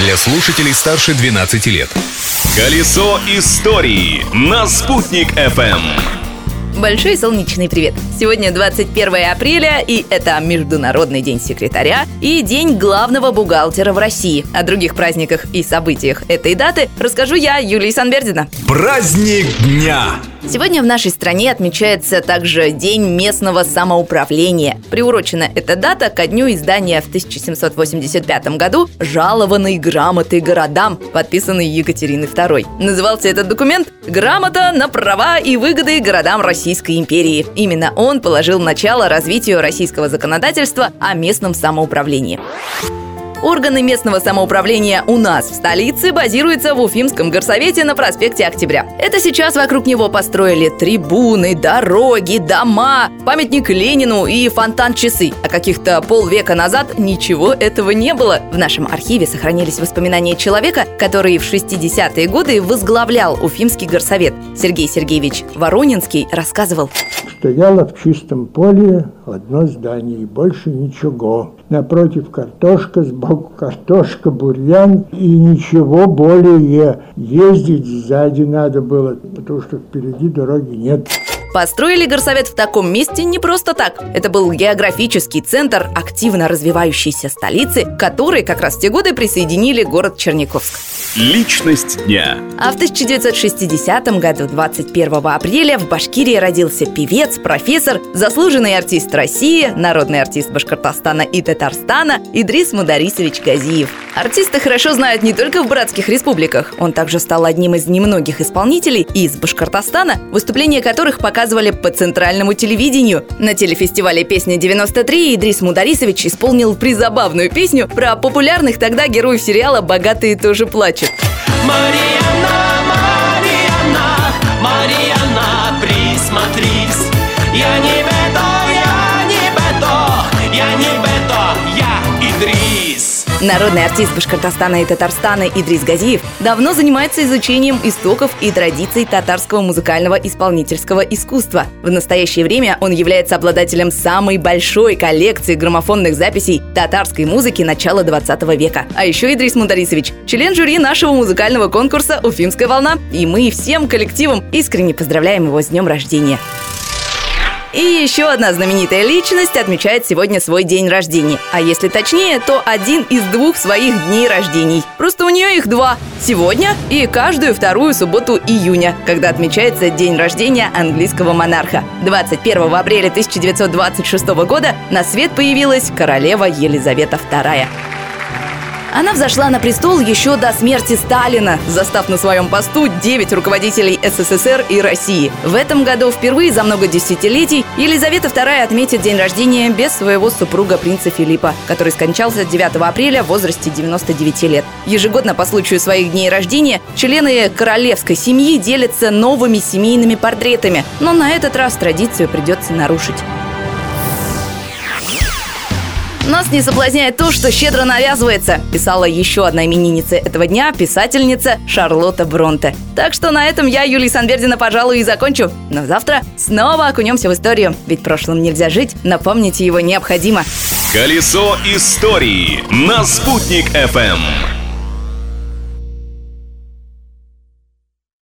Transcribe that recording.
для слушателей старше 12 лет. Колесо истории на «Спутник FM. Большой солнечный привет! Сегодня 21 апреля, и это Международный день секретаря и День главного бухгалтера в России. О других праздниках и событиях этой даты расскажу я, Юлия Санбердина. Праздник дня! Сегодня в нашей стране отмечается также День местного самоуправления. Приурочена эта дата ко дню издания в 1785 году жалованной грамоты городам, подписанной Екатериной II. Назывался этот документ «Грамота на права и выгоды городам Российской империи». Именно он положил начало развитию российского законодательства о местном самоуправлении. Органы местного самоуправления у нас в столице базируются в Уфимском горсовете на проспекте Октября. Это сейчас вокруг него построили трибуны, дороги, дома, памятник Ленину и фонтан-часы. А каких-то полвека назад ничего этого не было. В нашем архиве сохранились воспоминания человека, который в 60-е годы возглавлял Уфимский горсовет. Сергей Сергеевич Воронинский рассказывал. Стояло в чистом поле одно здание, и больше ничего. Напротив картошка, сбоку картошка, бурьян, и ничего более. Ездить сзади надо было, потому что впереди дороги нет. Построили горсовет в таком месте не просто так. Это был географический центр активно развивающейся столицы, к как раз в те годы присоединили город Черниковск. Личность дня. А в 1960 году, 21 апреля, в Башкирии родился певец, профессор, заслуженный артист России, народный артист Башкортостана и Татарстана Идрис Мударисович Газиев. Артиста хорошо знают не только в братских республиках. Он также стал одним из немногих исполнителей из Башкортостана, выступления которых показывали по центральному телевидению. На телефестивале «Песня 93» Идрис Мударисович исполнил призабавную песню про популярных тогда героев сериала «Богатые тоже плачут». チッア Народный артист Башкортостана и Татарстана Идрис Газиев давно занимается изучением истоков и традиций татарского музыкального исполнительского искусства. В настоящее время он является обладателем самой большой коллекции граммофонных записей татарской музыки начала 20 века. А еще Идрис Мударисович – член жюри нашего музыкального конкурса «Уфимская волна». И мы всем коллективом искренне поздравляем его с днем рождения. И еще одна знаменитая личность отмечает сегодня свой день рождения. А если точнее, то один из двух своих дней рождений. Просто у нее их два. Сегодня и каждую вторую субботу июня, когда отмечается день рождения английского монарха. 21 апреля 1926 года на свет появилась королева Елизавета II. Она взошла на престол еще до смерти Сталина, застав на своем посту 9 руководителей СССР и России. В этом году впервые за много десятилетий Елизавета II отметит день рождения без своего супруга принца Филиппа, который скончался 9 апреля в возрасте 99 лет. Ежегодно по случаю своих дней рождения члены королевской семьи делятся новыми семейными портретами, но на этот раз традицию придется нарушить. Нас не соблазняет то, что щедро навязывается, писала еще одна именинница этого дня, писательница Шарлотта Бронте. Так что на этом я, Юлия Санбердина, пожалуй, и закончу. Но завтра снова окунемся в историю, ведь прошлым нельзя жить, напомнить его необходимо. Колесо истории на «Спутник FM.